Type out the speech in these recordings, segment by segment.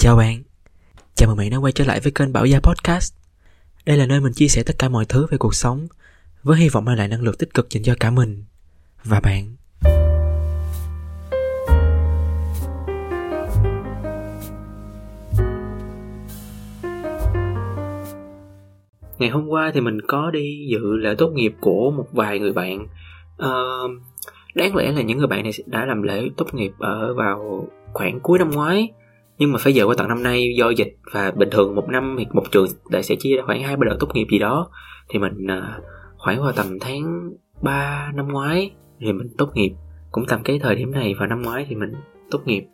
Chào bạn, chào mừng bạn đã quay trở lại với kênh Bảo Gia Podcast. Đây là nơi mình chia sẻ tất cả mọi thứ về cuộc sống với hy vọng mang lại năng lượng tích cực dành cho cả mình và bạn. Ngày hôm qua thì mình có đi dự lễ tốt nghiệp của một vài người bạn. Uh, đáng lẽ là những người bạn này đã làm lễ tốt nghiệp ở vào khoảng cuối năm ngoái nhưng mà phải giờ qua tận năm nay do dịch và bình thường một năm thì một trường đại sẽ chia ra khoảng hai ba đợt tốt nghiệp gì đó. Thì mình à, khoảng vào tầm tháng 3 năm ngoái thì mình tốt nghiệp. Cũng tầm cái thời điểm này vào năm ngoái thì mình tốt nghiệp.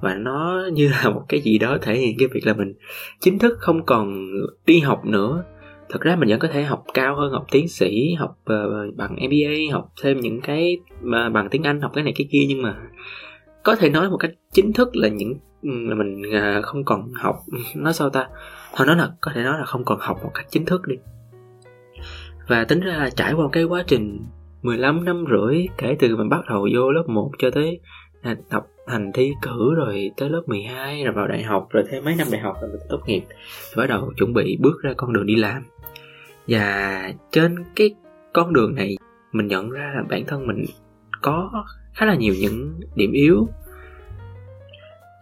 Và nó như là một cái gì đó thể hiện cái việc là mình chính thức không còn đi học nữa. Thật ra mình vẫn có thể học cao hơn học tiến sĩ học uh, bằng MBA học thêm những cái mà bằng tiếng Anh học cái này cái kia. Nhưng mà có thể nói một cách chính thức là những Ừ, là mình à, không còn học. Nói sao ta? Thôi nói là, có thể nói là không còn học một cách chính thức đi. Và tính ra là trải qua cái quá trình 15 năm rưỡi, kể từ mình bắt đầu vô lớp 1 cho tới à, tập thành thi cử rồi tới lớp 12 rồi vào đại học, rồi thêm mấy năm đại học rồi mình tốt nghiệp rồi bắt đầu chuẩn bị bước ra con đường đi làm. Và trên cái con đường này, mình nhận ra là bản thân mình có khá là nhiều những điểm yếu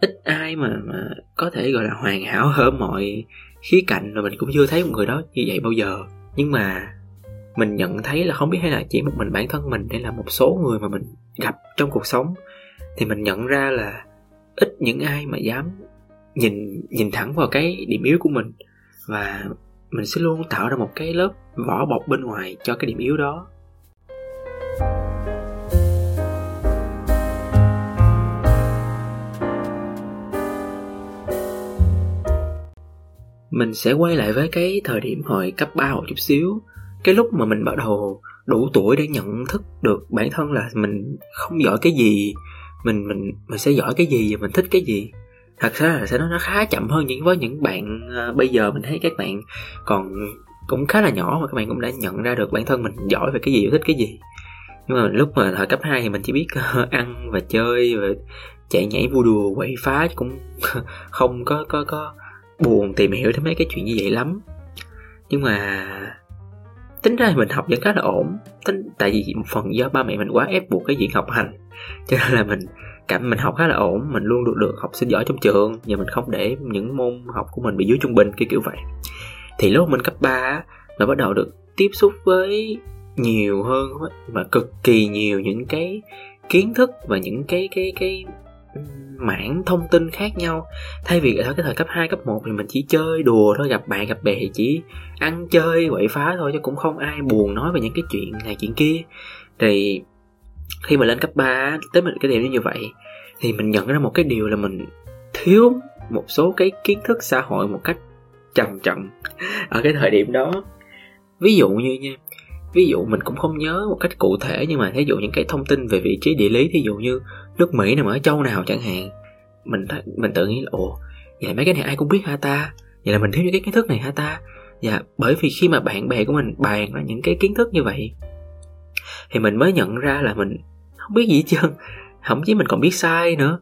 ít ai mà mà có thể, gọi là, hoàn hảo hơn mọi khía cạnh rồi mình cũng chưa thấy một người đó như vậy bao giờ. Nhưng mà mình nhận thấy là không biết hay là chỉ một mình bản thân mình hay là một số người mà mình gặp trong cuộc sống, thì mình nhận ra là ít những ai mà dám nhìn nhìn thẳng vào cái điểm yếu của mình. Và mình sẽ luôn tạo ra một cái lớp vỏ bọc bên ngoài cho cái điểm yếu đó. Mình sẽ quay lại với cái thời điểm hồi cấp 3 một chút xíu. Cái lúc mà mình bắt đầu đủ tuổi để nhận thức được bản thân là mình không giỏi cái gì mình mình mình sẽ giỏi cái gì và mình thích cái gì. Thật ra là sẽ nó nó khá chậm hơn những với những bạn uh, bây giờ mình thấy các bạn còn cũng khá là nhỏ mà các bạn cũng đã nhận ra được bản thân mình giỏi về cái gì và thích cái gì. Nhưng mà lúc mà thời cấp 2 thì mình chỉ biết uh, ăn và chơi và chạy nhảy vui đùa quậy phá cũng không có có có buồn tìm hiểu tới mấy cái chuyện như vậy lắm. Nhưng mà tính ra mình học vẫn khá là ổn. Tính, tại vì một phần do ba mẹ mình quá ép buộc cái việc học hành. Cho nên là mình, cảm, mình học khá là ổn. Mình luôn được được học sinh giỏi trong trường. Và mình không để những môn học của mình bị dưới trung bình, kiểu kiểu vậy. Thì lúc mình cấp 3 là bắt đầu được tiếp xúc với nhiều hơn và cực kỳ nhiều những cái kiến thức và những cái cái cái mảng thông tin khác nhau. Thay vì ở cái thời cấp 2, cấp 1 thì mình chỉ chơi đùa thôi gặp bạn gặp bè thì chỉ ăn chơi quậy phá thôi chứ cũng không ai buồn nói về những cái chuyện này chuyện kia. Thì khi mà lên cấp 3 tới mình cái điều như vậy thì mình nhận ra một cái điều là mình thiếu một số cái kiến thức xã hội một cách trầm trọng ở cái thời điểm đó. Ví dụ như nha ví dụ mình cũng không nhớ một cách cụ thể nhưng mà ví dụ những cái thông tin về vị trí địa lý thí dụ như nước mỹ nằm ở châu nào chẳng hạn. Mình mình tự nghĩ là, ồ, vậy mấy cái này ai cũng biết hả ta? Vậy là mình thiếu những cái kiến thức này hả ta? Dạ bởi vì khi mà bạn bè của mình bàn ra những cái kiến thức như vậy, thì mình mới nhận ra là mình không biết gì hết trơn. Thậm chí mình còn biết sai nữa.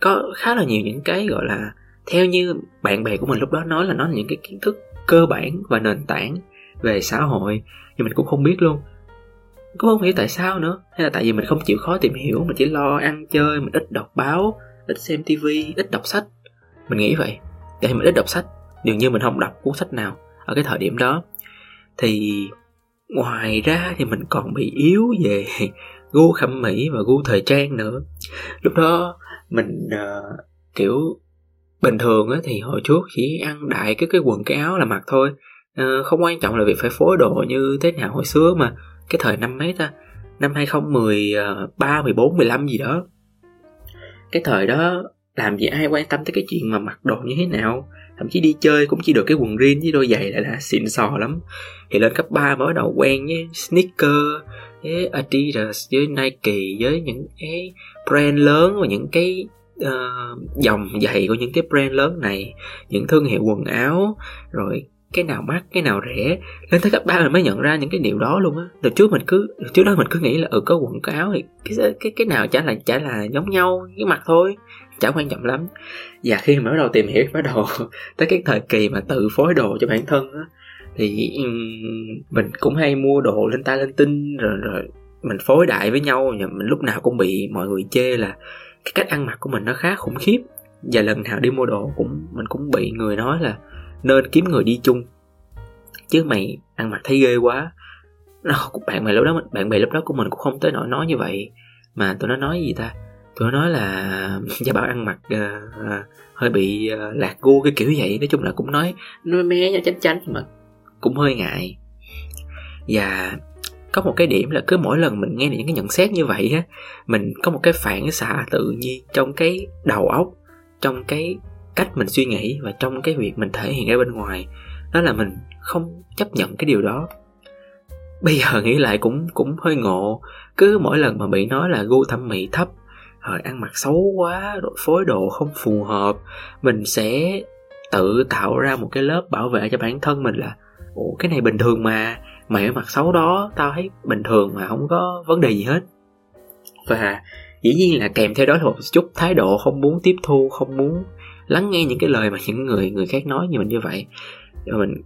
Có khá là nhiều những cái, gọi là, theo như bạn bè của mình lúc đó nói là nó là những cái kiến thức cơ bản và nền tảng về xã hội, nhưng mình cũng không biết luôn cũng không hiểu tại sao nữa? Hay là tại vì mình không chịu khó tìm hiểu mình chỉ lo ăn chơi mình ít đọc báo ít xem tivi ít đọc sách. Mình nghĩ vậy. Để mình ít đọc sách dường như mình không đọc cuốn sách nào ở cái thời điểm đó. Thì ngoài ra thì mình còn bị yếu về gu thẩm mỹ và gu thời trang nữa. Lúc đó mình uh, kiểu bình thường á thì hồi trước chỉ ăn đại cái cái quần cái áo là mặc thôi. Uh, không quan trọng là việc phải phối đồ như thế nào hồi xưa mà cái thời năm mấy ta? Năm 2013, 14, 15 gì đó. Cái thời đó làm gì ai quan tâm tới cái chuyện mà mặc đồ như thế nào? Thậm chí đi chơi cũng chỉ được cái quần jean với đôi giày là đã xịn sò lắm. Thì lên cấp 3 mới đầu quen với sneaker với Adidas với Nike với những cái brand lớn và những cái uh, dòng giày của những cái brand lớn này. Những thương hiệu quần áo rồi cái nào mắc, cái nào rẻ. Lên tới cấp ba mình mới nhận ra những cái điều đó luôn á. Từ trước mình cứ trước đó mình cứ nghĩ là ừ có quần có áo thì cái cái cái nào chả là chả là giống nhau, cái mặt thôi, chả quan trọng lắm. Và khi mà bắt đầu tìm hiểu, bắt đầu tới cái thời kỳ mà tự phối đồ cho bản thân á, thì mình cũng hay mua đồ lên tay, lên tinh rồi rồi mình phối đại với nhau. Và mình lúc nào cũng bị mọi người chê là cái cách ăn mặc của mình nó khá khủng khiếp. Và lần nào đi mua đồ cũng, mình cũng bị người nói là nên kiếm người đi chung. Chứ mày ăn mặc thấy ghê quá. Nó bạn mày lúc đó bạn bè lúc đó của mình cũng không tới nỗi nói như vậy. Mà tụi nó nói gì ta? Tụi nó nói là gia bảo ăn mặc uh, hơi bị uh, lạc gu cái kiểu vậy. Nói chung là cũng nói nói mé nhau chánh chánh mà cũng hơi ngại. Và có một cái điểm là cứ mỗi lần mình nghe những cái nhận xét như vậy á mình có một cái phản xạ tự nhiên trong cái đầu óc trong cái cách mình suy nghĩ và trong cái việc mình thể hiện ra bên ngoài, đó là mình không chấp nhận cái điều đó. Bây giờ nghĩ lại cũng cũng hơi ngộ. Cứ mỗi lần mà bị nói là gu thẩm mỹ thấp, rồi ăn mặc xấu quá, rồi phối đồ không phù hợp, mình sẽ tự tạo ra một cái lớp bảo vệ cho bản thân mình là, ủa, cái này bình thường mà, mày mặc xấu đó, tao thấy bình thường mà không có vấn đề gì hết. Và dĩ nhiên là kèm theo đó là một chút thái độ không muốn tiếp thu, không muốn lắng nghe những cái lời mà những người người khác nói như mình như vậy. Rồi mình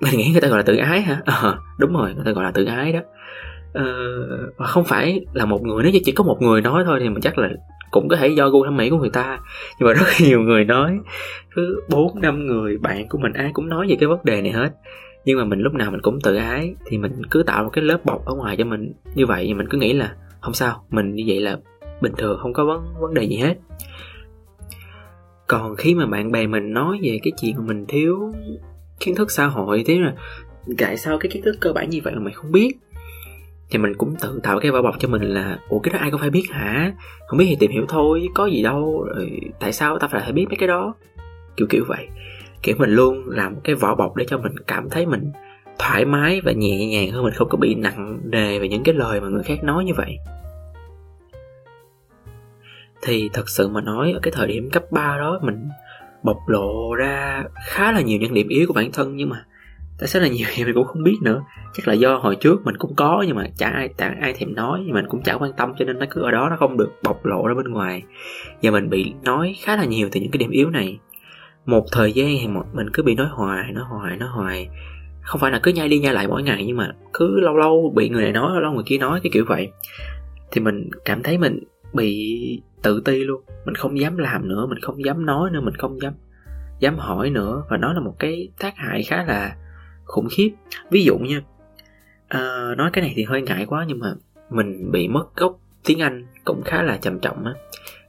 mình nghĩ người ta gọi là tự ái hả? À, đúng rồi người ta gọi là tự ái đó. Ờ, không phải là một người nếu chỉ có một người nói thôi thì mình chắc là cũng có thể do gu thẩm mỹ của người ta. Nhưng mà rất nhiều người nói cứ bốn năm người bạn của mình ai cũng nói về cái vấn đề này hết. Nhưng mà mình lúc nào mình cũng tự ái thì mình cứ tạo một cái lớp bọc ở ngoài cho mình như vậy thì mình cứ nghĩ là không sao mình như vậy là bình thường không có vấn vấn đề gì hết còn khi mà bạn bè mình nói về cái chuyện mà mình thiếu kiến thức xã hội, thế là tại sao cái kiến thức cơ bản như vậy mà mày không biết? Thì mình cũng tự tạo cái vỏ bọc cho mình là, ủa, cái đó ai có phải biết hả? Không biết thì tìm hiểu thôi, có gì đâu, rồi tại sao ta phải biết mấy cái đó? Kiểu kiểu vậy. Kiểu mình luôn làm cái vỏ bọc để cho mình cảm thấy mình thoải mái và nhẹ nhàng hơn, mình không có bị nặng nề về những cái lời mà người khác nói như vậy thì thật sự mà nói, ở cái thời điểm cấp 3 đó, mình bộc lộ ra khá là nhiều những điểm yếu của bản thân, nhưng mà tại sao là nhiều thì mình cũng không biết nữa. Chắc là do hồi trước mình cũng có, nhưng mà chả ai chả ai thèm nói, nhưng mình cũng chả quan tâm, cho nên nó cứ ở đó, nó không được bộc lộ ra bên ngoài. Và mình bị nói khá là nhiều từ những cái điểm yếu này. Một thời gian thì mình cứ bị nói hoài nói hoài nói hoài. Không phải là cứ nhai đi nhai lại mỗi ngày, nhưng mà cứ lâu lâu bị người này nói, lâu lâu người kia nói, cái kiểu vậy. Thì mình cảm thấy mình bị tự ti luôn. Mình không dám làm nữa mình không dám nói nữa mình không dám dám hỏi nữa. Và nó là một cái tác hại khá là khủng khiếp. Ví dụ nha à, nói cái này thì hơi ngại quá nhưng mà mình bị mất gốc tiếng anh cũng khá là trầm trọng á.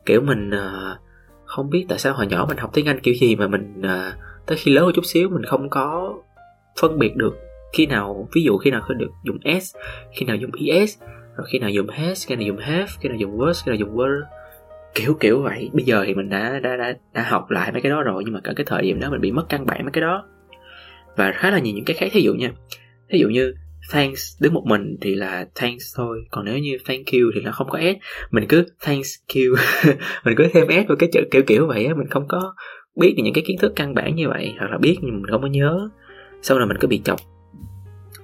Kiểu mình uh, không biết tại sao hồi nhỏ mình học tiếng anh kiểu gì mà mình uh, tới khi lớn một chút xíu mình không có phân biệt được khi nào ví dụ khi nào được dùng s khi nào dùng es rồi khi nào dùng has khi nào dùng have khi nào dùng was khi nào dùng were kiểu kiểu vậy bây giờ thì mình đã đã đã đã học lại mấy cái đó rồi nhưng mà cả cái thời điểm đó mình bị mất căn bản mấy cái đó và khá là nhiều những cái khác thí dụ nha thí dụ như thanks đứng một mình thì là thanks thôi còn nếu như thank you thì nó không có s mình cứ thanks you mình cứ thêm s vào cái chữ kiểu kiểu vậy á mình không có biết những cái kiến thức căn bản như vậy hoặc là biết nhưng mình không có nhớ sau rồi mình cứ bị chọc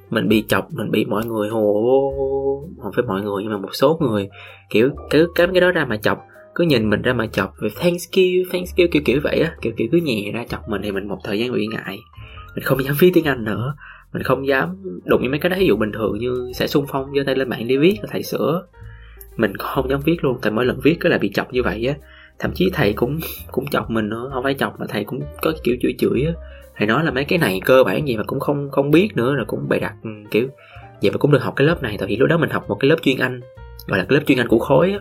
mình bị chọc mình bị mọi người hồ không phải mọi người nhưng mà một số người kiểu cứ cắm cái đó ra mà chọc cứ nhìn mình ra mà chọc về thanks you thanks you kiểu kiểu vậy á. Kiểu kiểu cứ nhẹ ra chọc mình thì mình một thời gian bị ngại. Mình không dám viết tiếng anh nữa. Mình không dám đụng những mấy cái đó. Ví dụ bình thường như sẽ xung phong giơ tay lên mạng đi viết là thầy sửa. Mình không dám viết luôn. Tại mỗi lần viết cứ là bị chọc như vậy á. Thậm chí thầy cũng cũng chọc mình nữa. Không phải chọc mà thầy cũng có kiểu chửi chửi á. Thầy nói là mấy cái này cơ bản gì mà cũng không không biết nữa. Rồi cũng bày đặt, kiểu, vậy mà cũng được học cái lớp này. Tại vì lúc đó mình học một cái lớp chuyên anh, gọi là cái lớp chuyên anh của khối á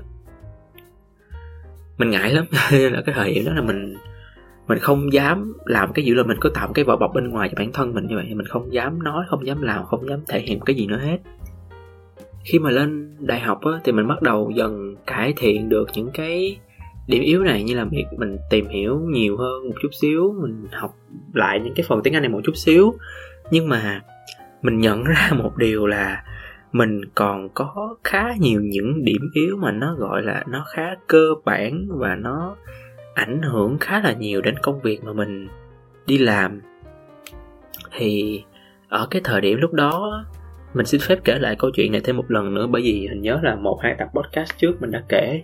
mình ngại lắm. Là cái thời điểm đó là mình mình không dám làm cái gì là mình cứ tạo cái vỏ bọc bên ngoài cho bản thân mình như vậy. Mình không dám nói không dám làm không dám thể hiện cái gì nữa hết. Khi mà lên đại học á, thì mình bắt đầu dần cải thiện được những cái điểm yếu này. Như là việc mình tìm hiểu nhiều hơn một chút xíu. Mình học lại những cái phần tiếng anh này một chút xíu. Nhưng mà mình nhận ra một điều là mình còn có khá nhiều những điểm yếu mà nó gọi là nó khá cơ bản và nó ảnh hưởng khá là nhiều đến công việc mà mình đi làm. Thì ở cái thời điểm lúc đó, mình xin phép kể lại câu chuyện này thêm một lần nữa bởi vì hình nhớ là một hai tập podcast trước mình đã kể.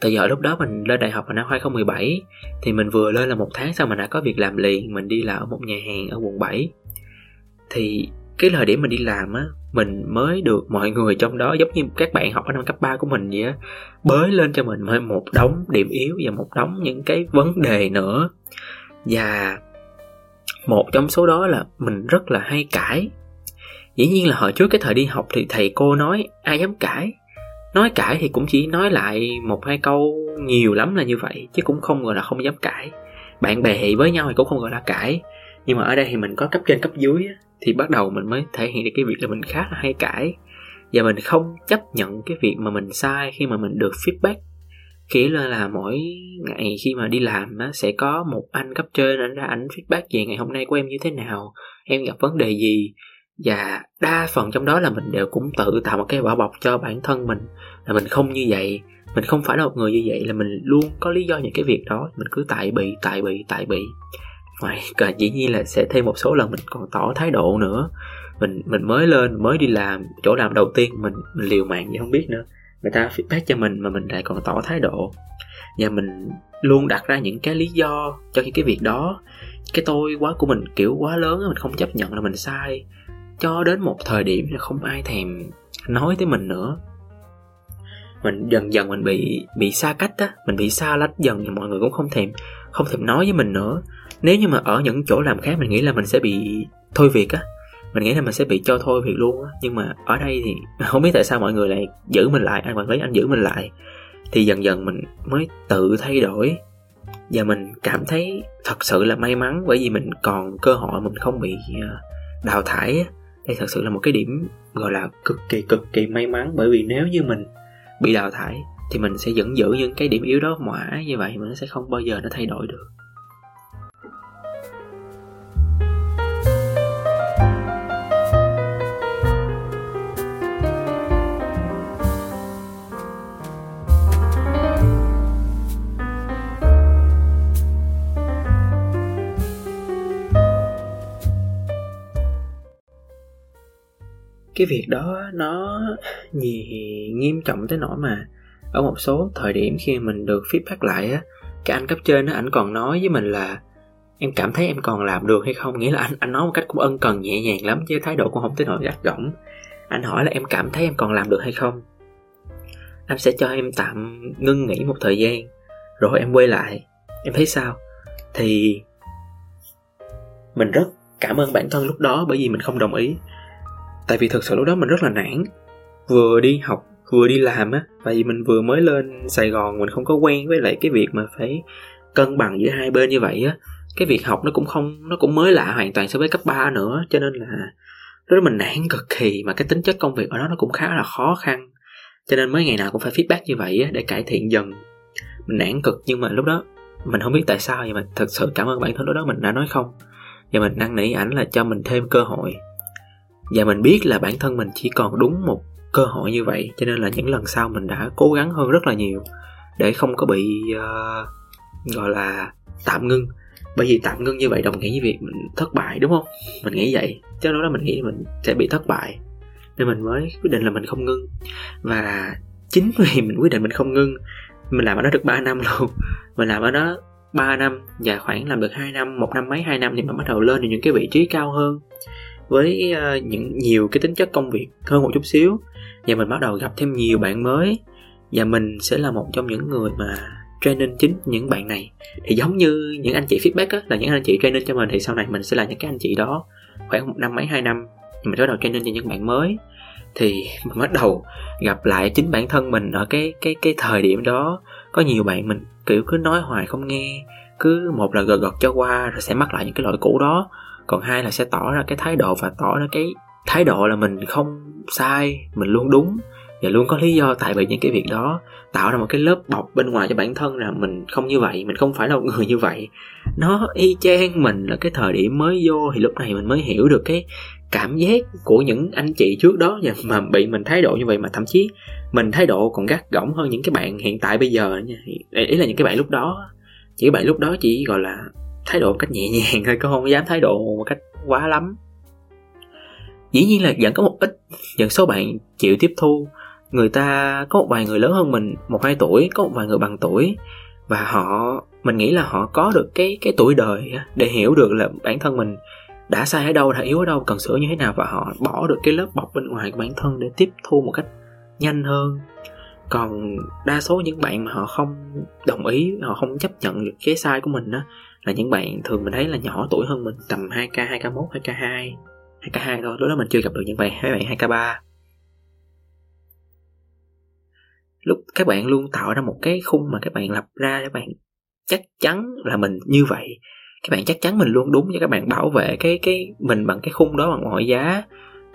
Từ giờ lúc đó mình lên đại học vào năm 2017 thì mình vừa lên là một tháng sau mình đã có việc làm liền, mình đi làm ở một nhà hàng ở quận 7 thì cái thời điểm mình đi làm á, mình mới được mọi người trong đó giống như các bạn học ở năm cấp 3 của mình vậy á, bới lên cho mình một đống điểm yếu và một đống những cái vấn đề nữa. Và một trong số đó là mình rất là hay cãi. Dĩ nhiên là hồi trước cái thời đi học thì thầy cô nói ai dám cãi. Nói cãi thì cũng chỉ nói lại một, hai câu nhiều lắm là như vậy, chứ cũng không gọi là không dám cãi. Bạn bè với nhau thì cũng không gọi là cãi nhưng mà ở đây thì mình có cấp trên, cấp dưới thì bắt đầu mình mới thể hiện được cái việc là mình khá là hay cãi. Và mình không chấp nhận cái việc mà mình sai khi mà mình được feedback. Nghĩa là là mỗi ngày khi mà đi làm á, sẽ có một anh cấp trên anh ra ảnh feedback về ngày hôm nay của em như thế nào, em gặp vấn đề gì. Và đa phần trong đó là mình đều cũng tự tạo một cái vỏ bọc cho bản thân mình là mình không như vậy. Mình không phải là một người như vậy là mình luôn có lý do những cái việc đó. Mình cứ tại bị tại bị tại bị phải cả à, dĩ nhiên là sẽ thêm một số lần mình còn tỏ thái độ nữa. Mình mình mới lên mới đi làm chỗ làm đầu tiên mình, mình liều mạng gì không biết nữa. Người ta feedback cho mình mà mình lại còn tỏ thái độ. Và mình luôn đặt ra những cái lý do cho những cái việc đó. Cái tôi quá của mình kiểu quá lớn mình không chấp nhận là mình sai. Cho đến một thời điểm là không ai thèm nói tới mình nữa. Mình dần dần mình bị bị xa cách á mình bị xa lách dần thì mọi người cũng không thèm không thèm nói với mình nữa nếu như mà ở những chỗ làm khác, mình nghĩ là mình sẽ bị thôi việc á. Mình nghĩ là mình sẽ bị cho thôi việc luôn á. Nhưng mà ở đây thì không biết tại sao mọi người lại giữ mình lại. Anh quản lý anh giữ mình lại. Thì dần dần mình mới tự thay đổi. Và mình cảm thấy thật sự là may mắn bởi vì mình còn cơ hội mình không bị à, đào thải đây thật sự là một cái điểm gọi là cực kỳ cực kỳ may mắn bởi vì nếu như mình bị đào thải thì mình sẽ vẫn giữ những cái điểm yếu đó mãi như vậy mà nó sẽ không bao giờ nó thay đổi được. Cái việc đó nó gì nghiêm trọng tới nỗi mà ở một số thời điểm khi mình được feedback lại á, cái anh cấp trên á, ảnh còn nói với mình là em cảm thấy em còn làm được hay không? Nghĩa là anh anh nói một cách cũng ân cần nhẹ nhàng lắm chứ thái độ cũng không tới nỗi gắt gỏng. Anh hỏi là em cảm thấy em còn làm được hay không? Anh sẽ cho em tạm ngưng nghỉ một thời gian, rồi em quay lại. Em thấy sao? Thì mình rất cảm ơn bản thân lúc đó bởi vì mình không đồng ý tại vì thực sự lúc đó mình rất là nản. Vừa đi học, vừa đi làm á, tại vì mình vừa mới lên sài gòn, mình không có quen với lại cái việc mà phải cân bằng giữa hai bên như vậy á. Cái việc học nó cũng không, nó cũng mới lạ hoàn toàn so với cấp 3 nữa, cho nên là lúc đó mình nản cực kỳ, mà cái tính chất công việc ở đó nó cũng khá là khó khăn. Cho nên mới ngày nào cũng phải feedback như vậy á, để cải thiện dần. Mình nản cực nhưng mà lúc đó mình không biết tại sao, nhưng mà thật sự cảm ơn bản thân lúc đó mình đã nói không. Và mình năn nỉ ảnh là cho mình thêm cơ hội và mình biết là bản thân mình chỉ còn đúng một cơ hội như vậy cho nên là những lần sau mình đã cố gắng hơn rất là nhiều để không có bị uh, gọi là tạm ngưng. Bởi vì tạm ngưng như vậy đồng nghĩa với việc mình thất bại đúng không? Mình nghĩ vậy. Chứ lúc đó mình nghĩ mình sẽ bị thất bại. Nên mình mới quyết định là mình không ngưng. Và chính vì mình quyết định mình không ngưng mình làm ở đó được 3 năm luôn. Mình làm ở đó 3 năm và khoảng làm được 2 năm một năm mấy hai năm thì mình bắt đầu lên được những cái vị trí cao hơn với ờ, những nhiều cái tính chất công việc hơn một chút xíu. Và mình bắt đầu gặp thêm nhiều bạn mới. Và mình sẽ là một trong những người mà training chính những bạn này. Thì giống như những anh chị feedback á, là những anh chị training cho mình thì sau này mình sẽ là những cái anh chị đó khoảng một năm mấy hai năm. Mình bắt đầu training cho những bạn mới. Thì mình bắt đầu gặp lại chính bản thân mình ở cái cái cái thời điểm đó. Có nhiều bạn mình kiểu cứ nói hoài không nghe cứ một là gật gật cho qua rồi sẽ mắc lại những cái lỗi cũ đó còn hai là sẽ tỏ ra cái thái độ và tỏ ra cái thái độ là mình không sai, mình luôn đúng. Và luôn có lý do tại vì những cái việc đó tạo ra một cái lớp bọc bên ngoài cho bản thân là mình không như vậy, mình không phải là một người như vậy. Nó y chang mình là cái thời điểm mới vô thì lúc này mình mới hiểu được cái cảm giác của những anh chị trước đó nha, mà bị mình thái độ như vậy mà thậm chí mình thái độ còn gắt gỏng hơn những cái bạn hiện tại bây giờ nha. Ý là những cái bạn lúc đó, chỉ bạn lúc đó chỉ gọi là thái độ một cách nhẹ nhàng thôi, cũng không dám thái độ một cách quá lắm. Dĩ nhiên là vẫn có một ít những số bạn chịu tiếp thu. Người ta có một vài người lớn hơn mình, một hai tuổi, có một vài người bằng tuổi. Và họ, mình nghĩ là họ có được cái cái tuổi đời để hiểu được là bản thân mình đã sai ở đâu, đã yếu ở đâu, cần sửa như thế nào. Và họ bỏ được cái lớp bọc bên ngoài của bản thân để tiếp thu một cách nhanh hơn. Còn đa số những bạn mà họ không đồng ý, họ không chấp nhận được cái sai của mình đó là những bạn thường mình thấy là nhỏ tuổi hơn mình, tầm 2k 2k1 2k2 2k2 thôi. Lúc đó mình chưa gặp được những bạn, mấy bạn 2k3 lúc các bạn luôn tạo ra một cái khung mà các bạn lập ra các bạn chắc chắn là mình như vậy. Các bạn chắc chắn mình luôn đúng cho các bạn bảo vệ cái cái mình bằng cái khung đó bằng mọi giá.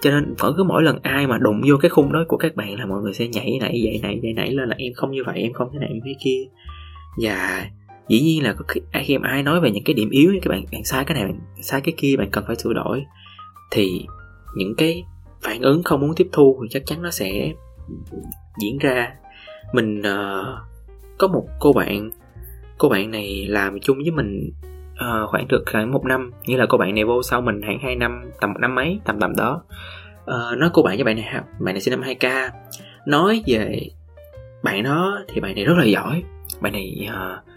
Cho nên vẫn cứ mỗi lần ai mà đụng vô cái khung đó của các bạn là mọi người sẽ nhảy nảy dậy này dậy nảy lên là em không như vậy, em không thế này, em thế kia. Và dĩ nhiên là khi à, em ai nói về những cái điểm yếu các bạn bạn sai cái này bạn sai cái kia bạn cần phải sửa đổi thì những cái phản ứng không muốn tiếp thu thì chắc chắn nó sẽ diễn ra. Mình uh, có một cô bạn cô bạn này làm chung với mình uh, khoảng được khoảng một năm như là cô bạn này vô sau mình khoảng hai năm tầm một năm mấy tầm tầm đó. Ờ, uh, nói cô bạn với bạn này bạn này sinh năm 2 k nói về bạn đó thì bạn này rất là giỏi bạn này uh,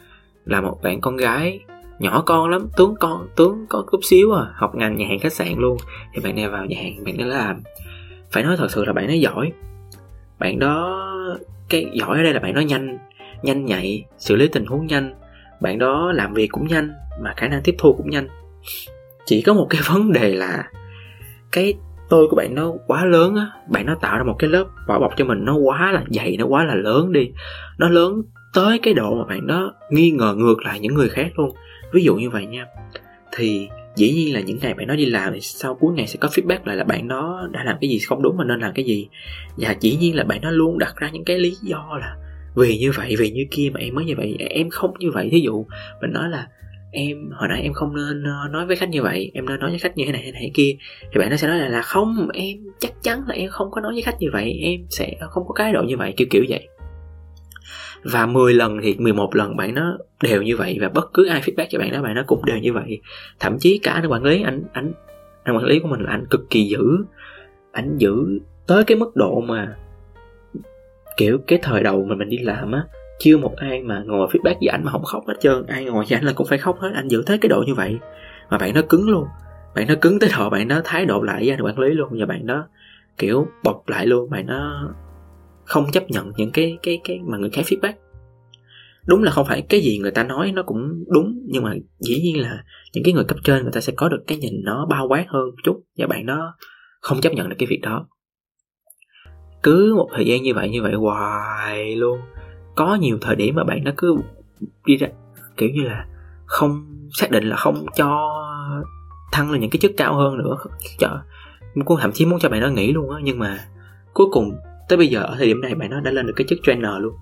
là một bạn con gái, nhỏ con lắm, tướng con, tướng có chút xíu à học ngành nhà hàng khách sạn luôn. Thì bạn này vào nhà hàng, bạn đó làm. Phải nói thật sự là bạn nó giỏi. Bạn đó, cái giỏi ở đây là bạn đó nhanh nhanh nhạy, xử lý tình huống nhanh. Bạn đó làm việc cũng nhanh, mà khả năng tiếp thu cũng nhanh. Chỉ có một cái vấn đề là cái tôi của bạn nó quá lớn á. Bạn nó tạo ra một cái lớp vỏ bọc cho mình, nó quá là dày, nó quá là lớn đi. Nó lớn tới cái độ mà bạn đó nghi ngờ ngược lại những người khác luôn. Ví dụ như vậy nha. Thì dĩ nhiên là những ngày bạn đó đi làm thì sau cuối ngày sẽ có feedback lại là bạn đó đã làm cái gì không đúng mà nên làm cái gì. Và dĩ nhiên là bạn đó luôn đặt ra những cái lý do là vì như vậy vì như kia mà em mới như vậy em không như vậy. Thí dụ mình nói là em hồi nãy em không nên ờ, nói với khách như vậy em nên nói với khách như thế này thế này kia. Thì bạn nó sẽ nói là, là không em chắc chắn là em không có nói với khách như vậy em sẽ không có cái độ như vậy. Kiểu kiểu vậy và 10 lần thì 11 lần bạn nó đều như vậy và bất cứ ai feedback cho bạn đó, bạn nó cũng đều như vậy. Thậm chí cả anh quản lý, anh anh anh quản lý của mình là anh cực kỳ giữ anh giữ tới cái mức độ mà kiểu cái thời đầu mà mình đi làm á, chưa một ai mà ngồi feedback với anh mà không khóc hết trơn. Ai ngồi với anh là cũng phải khóc hết. Anh giữ tới cái độ như vậy mà bạn nó cứng luôn. Bạn nó cứng tới độ bạn nó thái độ lại với anh quản lý luôn. Và bạn nó kiểu bọc lại luôn. Bạn nó không chấp nhận những cái cái cái mà người khác feedback. Đúng là không phải cái gì người ta nói nó cũng đúng, nhưng mà dĩ nhiên là những cái người cấp trên người ta sẽ có được cái nhìn nó bao quát hơn một chút và bạn nó không chấp nhận được cái việc đó. Cứ một thời gian như vậy như vậy hoài luôn. Có nhiều thời điểm mà bạn nó cứ đi ra, kiểu như là không xác định là không cho thăng lên những cái chức cao hơn nữa. Chợ cũng thậm chí muốn cho bạn nó nghỉ luôn á, nhưng mà cuối cùng tới bây giờ, ở thời điểm này bạn nó đã lên được cái chức trainer luôn.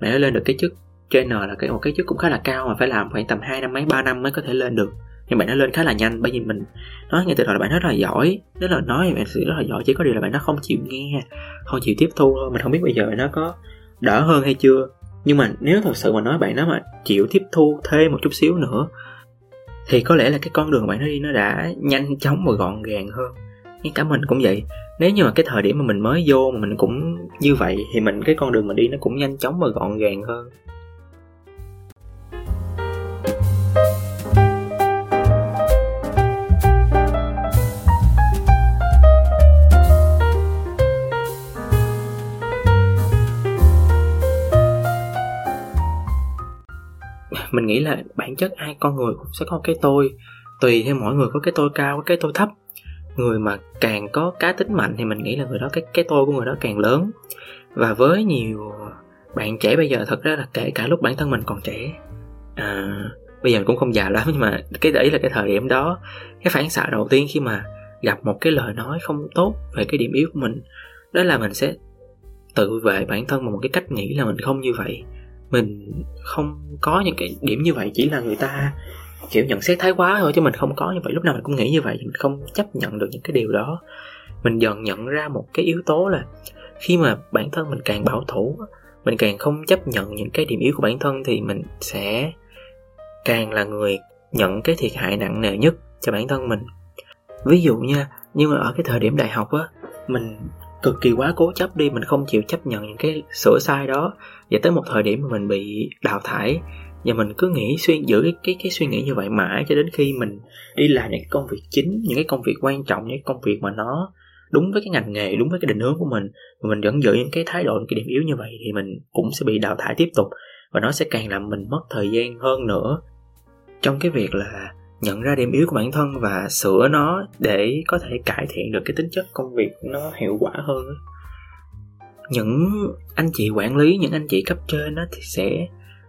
Bạn nó lên được cái chức trainer là cái một cái chức cũng khá là cao mà phải làm khoảng tầm 2 năm mấy 3 năm mới có thể lên được. Nhưng bạn nó lên khá là nhanh, bởi vì mình nói ngay từ đầu là bạn rất là giỏi nếu là nói bạn sự rất là giỏi, chỉ có điều là bạn nó không chịu nghe, không chịu tiếp thu thôi. Mình không biết bây giờ nó có đỡ hơn hay chưa. Nhưng mà nếu thật sự mà nói bạn nó mà chịu tiếp thu thêm một chút xíu nữa, thì có lẽ là cái con đường bạn nó đi nó đã nhanh chóng và gọn gàng hơn ngay cả mình cũng vậy. Nếu như mà cái thời điểm mà mình mới vô mà mình cũng như vậy, thì mình, cái con đường mình đi nó cũng nhanh chóng và gọn gàng hơn. Mình nghĩ là bản chất ai, con người cũng sẽ có cái tôi, tùy theo mỗi người có cái tôi cao, cái tôi thấp người mà càng có cá tính mạnh thì mình nghĩ là người đó cái cái tôi của người đó càng lớn. Và với nhiều ờ, bạn trẻ bây giờ thật ra là kể cả lúc bản thân mình còn trẻ à, bây giờ mình cũng không già lắm nhưng mà cái đấy là cái thời điểm đó cái phản xạ đầu tiên khi mà gặp một cái lời nói không tốt về cái điểm yếu của mình đó là mình sẽ tự vệ bản thân bằng một cái cách nghĩ là mình không như vậy. Mình không có những cái điểm như vậy chỉ là người ta kiểu nhận xét thái quá thôi, chứ mình không có như vậy. Lúc nào mình cũng nghĩ như vậy, mình không chấp nhận được những cái điều đó. Mình dần nhận ra một cái yếu tố là khi mà bản thân mình càng bảo thủ, mình càng không chấp nhận những cái điểm yếu của bản thân, thì mình sẽ càng là người nhận cái thiệt hại nặng nề nhất cho bản thân mình. Ví dụ nha nhưng mà ở cái thời điểm đại học á, mình cực kỳ quá cố chấp đi, mình không chịu chấp nhận những cái sửa sai đó. Và tới một thời điểm mà mình bị đào thải và mình cứ nghĩ xuyên giữ cái, cái cái suy nghĩ như vậy mãi cho đến khi mình đi làm những cái công việc chính những cái công việc quan trọng những cái công việc mà nó đúng với cái ngành nghề đúng với cái định hướng của mình mà mình vẫn giữ những cái thái độ những cái điểm yếu như vậy thì mình cũng sẽ bị đào thải tiếp tục và nó sẽ càng làm mình mất thời gian hơn nữa. Trong cái việc là nhận ra điểm yếu của bản thân và sửa nó để có thể cải thiện được cái tính chất công việc nó hiệu quả hơn những anh chị quản lý những anh chị cấp trên đó thì sẽ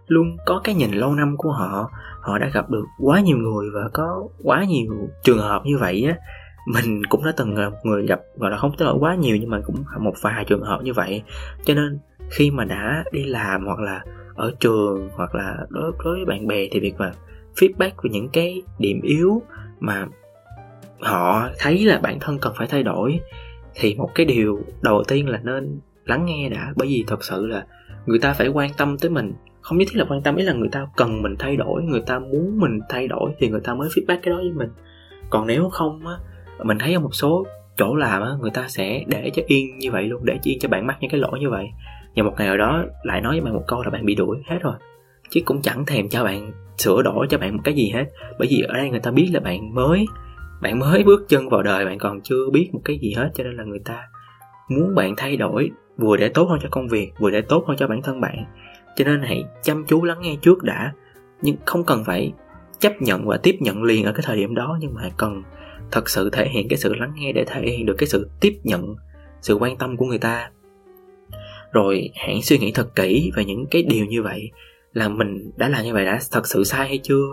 luôn có cái nhìn lâu năm của họ. Họ đã gặp được quá nhiều người và có quá nhiều trường hợp như vậy á. Mình cũng đã từng là một người gặp, gọi là không tới quá nhiều nhưng mà cũng một vài trường hợp như vậy. Cho nên khi mà đã đi làm hoặc là ở trường hoặc là đối đối với bạn bè thì việc mà feedback về những cái điểm yếu mà họ thấy là bản thân cần phải thay đổi thì một cái điều đầu tiên là nên lắng nghe đã. Bởi vì thật sự là người ta phải quan tâm tới mình không nhất thiết là quan tâm, ý là người ta cần mình thay đổi, người ta muốn mình thay đổi thì người ta mới feedback cái đó với mình. Còn nếu không á, mình thấy ở một số chỗ làm á, người ta sẽ để cho yên như vậy luôn, để cho yên cho bạn mắc những cái lỗi như vậy. Và một ngày nào đó lại nói với bạn một câu là bạn bị đuổi, hết rồi. Chứ cũng chẳng thèm cho bạn sửa đổi cho bạn một cái gì hết. Bởi vì ở đây người ta biết là bạn mới bạn mới bước chân vào đời, bạn còn chưa biết một cái gì hết. Cho nên là người ta muốn bạn thay đổi, vừa để tốt hơn cho công việc, vừa để tốt hơn cho bản thân bạn cho nên hãy chăm chú lắng nghe trước đã. Nhưng không cần phải chấp nhận và tiếp nhận liền ở cái thời điểm đó, nhưng mà cần thật sự thể hiện cái sự lắng nghe để thể hiện được cái sự tiếp nhận, sự quan tâm của người ta. Rồi hãy suy nghĩ thật kỹ về những cái điều như vậy, là mình đã làm như vậy đã thật sự sai hay chưa,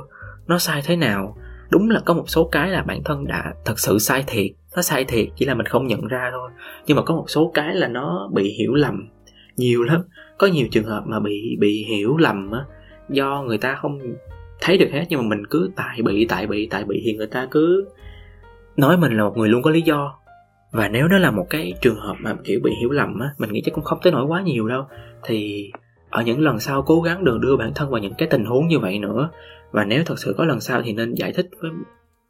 nó sai thế nào. Đúng là có một số cái là bản thân đã thật sự sai thiệt, nó sai thiệt chỉ là mình không nhận ra thôi. Nhưng mà có một số cái là nó bị hiểu lầm nhiều lắm có nhiều trường hợp mà bị bị hiểu lầm á, do người ta không thấy được hết, nhưng mà mình cứ tại bị tại bị tại bị thì người ta cứ nói mình là một người luôn có lý do. Và nếu đó là một cái trường hợp mà kiểu bị hiểu lầm á, mình nghĩ chắc cũng không tới nổi quá nhiều đâu. Thì ở những lần sau cố gắng đừng đưa bản thân vào những cái tình huống như vậy nữa. Và nếu thật sự có lần sau thì nên giải thích với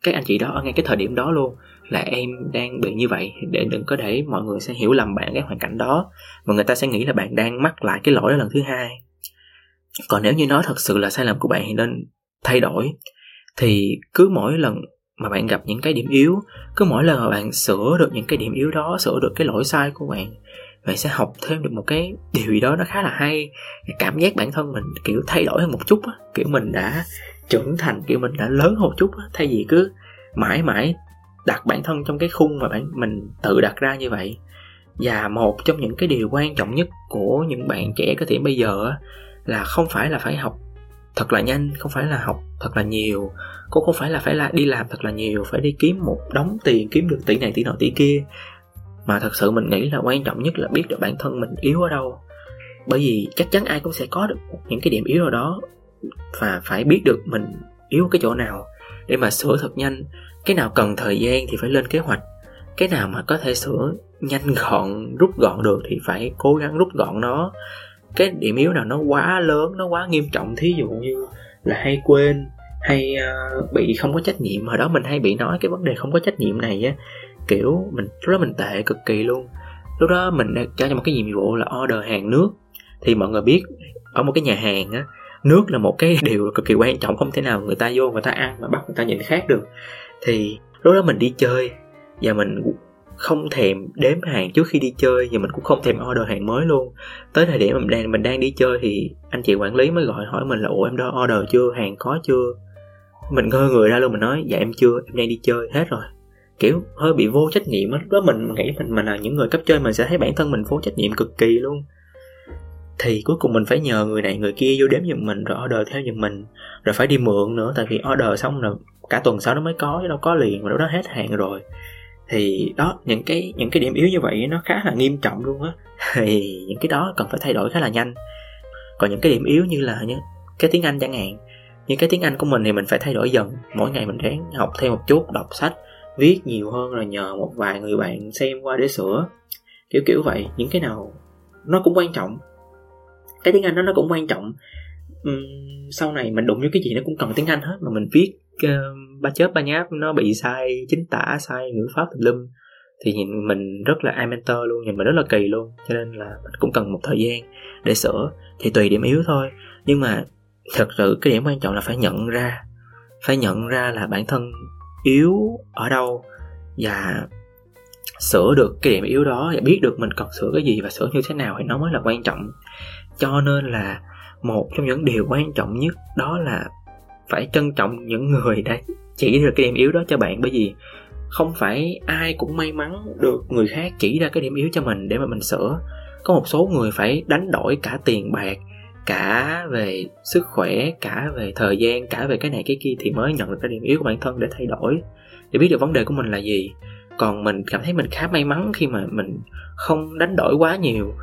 các anh chị đó ở ngay cái thời điểm đó luôn là em đang bị như vậy, để đừng có để mọi người sẽ hiểu lầm bạn cái hoàn cảnh đó. Và người ta sẽ nghĩ là bạn đang mắc lại cái lỗi đó lần thứ hai. Còn nếu như nó thật sự là sai lầm của bạn thì nên thay đổi. Thì cứ mỗi lần mà bạn gặp những cái điểm yếu, cứ mỗi lần mà bạn sửa được những cái điểm yếu đó, sửa được cái lỗi sai của bạn bạn sẽ học thêm được một cái điều gì đó nó khá là hay. Cảm giác bản thân mình kiểu thay đổi hơn một chút á, kiểu mình đã trưởng thành, kiểu mình đã lớn hơn một chút á, thay vì cứ mãi mãi đặt bản thân trong cái khung mà bản mình tự đặt ra như vậy. Và một trong những cái điều quan trọng nhất của những bạn trẻ có thể bây giờ là không phải là phải học thật là nhanh, không phải là học thật là nhiều, cũng không phải là phải là đi làm thật là nhiều, phải đi kiếm một đống tiền, kiếm được tỷ này tỷ nọ tỷ kia. Mà thật sự mình nghĩ là quan trọng nhất là biết được bản thân mình yếu ở đâu. Bởi vì chắc chắn ai cũng sẽ có được những cái điểm yếu ở đó, và phải biết được mình yếu cái chỗ nào để mà sửa thật nhanh cái nào cần thời gian thì phải lên kế hoạch. Cái nào mà có thể sửa nhanh gọn rút gọn được thì phải cố gắng rút gọn nó. Cái điểm yếu nào nó quá lớn nó quá nghiêm trọng thí dụ như là hay quên hay uh, bị không có trách nhiệm. Hồi đó mình hay bị nói cái vấn đề không có trách nhiệm này á. Kiểu mình lúc đó mình tệ cực kỳ luôn. Lúc đó mình cho cho một cái nhiệm vụ là order hàng nước. Thì mọi người biết ở một cái nhà hàng á nước là một cái điều cực kỳ quan trọng không thể nào người ta vô người ta ăn mà bắt người ta nhìn khác được thì lúc đó mình đi chơi và mình không thèm đếm hàng trước khi đi chơi và mình cũng không thèm order hàng mới luôn. Tới thời điểm mình đang mình đang đi chơi thì anh chị quản lý mới gọi hỏi mình là, ủa, em đã order chưa? Hàng có chưa? Mình ngơ người ra luôn, mình nói dạ em chưa, em đang đi chơi, hết rồi. Kiểu hơi bị vô trách nhiệm á. Lúc đó mình nghĩ mình mà là những người cấp trên, mình sẽ thấy bản thân mình vô trách nhiệm cực kỳ luôn thì cuối cùng mình phải nhờ người này người kia vô đếm giùm mình, rồi order theo giùm mình. Rồi phải đi mượn nữa, tại vì order xong rồi cả tuần sau nó mới có, chứ đâu có liền, mà lúc đó hết hàng rồi. Thì đó, những cái những cái điểm yếu như vậy nó khá là nghiêm trọng luôn á. Thì những cái đó cần phải thay đổi khá là nhanh. Còn những cái điểm yếu như là những cái tiếng anh chẳng hạn. Những cái tiếng anh của mình thì mình phải thay đổi dần. Mỗi ngày mình ráng học thêm một chút, đọc sách, viết nhiều hơn, rồi nhờ một vài người bạn xem qua để sửa. Kiểu kiểu vậy. Những cái nào nó cũng quan trọng cái tiếng anh đó nó cũng quan trọng. Uhm, sau này mình đụng với cái gì nó cũng cần tiếng anh hết. Mà mình viết ờ, ba chớp ba nháp nó bị sai chính tả sai ngữ pháp tùm lum. Thì nhìn mình rất là ai mentor luôn nhìn mình rất là kỳ luôn. Cho nên là mình cũng cần một thời gian để sửa. Thì tùy điểm yếu thôi. Nhưng mà thật sự cái điểm quan trọng là phải nhận ra phải nhận ra là bản thân yếu ở đâu và sửa được cái điểm yếu đó và biết được mình cần sửa cái gì và sửa như thế nào thì nó mới là quan trọng cho nên là một trong những điều quan trọng nhất đó là phải trân trọng những người đã chỉ được cái điểm yếu đó cho bạn. Bởi vì không phải ai cũng may mắn được người khác chỉ ra cái điểm yếu cho mình để mà mình sửa. Có một số người phải đánh đổi cả tiền bạc, cả về sức khỏe, cả về thời gian, cả về cái này cái kia thì mới nhận được cái điểm yếu của bản thân để thay đổi. Để biết được vấn đề của mình là gì. Còn mình cảm thấy mình khá may mắn khi mà mình không đánh đổi quá nhiều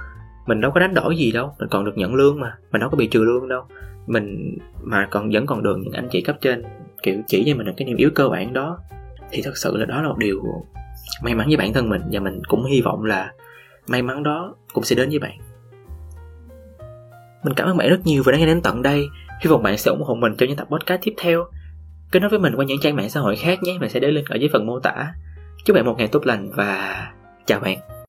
mình đâu có đánh đổi gì đâu, mình còn được nhận lương mà, mình đâu có bị trừ lương đâu. Mình mà còn, vẫn còn được những anh chị cấp trên, kiểu, chỉ cho mình được cái điểm yếu cơ bản đó. Thì thật sự là đó là một điều may mắn với bản thân mình, và mình cũng hy vọng là may mắn đó cũng sẽ đến với bạn. Mình cảm ơn bạn rất nhiều vì đã nghe đến tận đây. Hy vọng bạn sẽ ủng hộ mình cho những tập podcast tiếp theo. Kết nối với mình qua những trang mạng xã hội khác nhé, mình sẽ để link ở dưới phần mô tả. Chúc bạn một ngày tốt lành và chào bạn.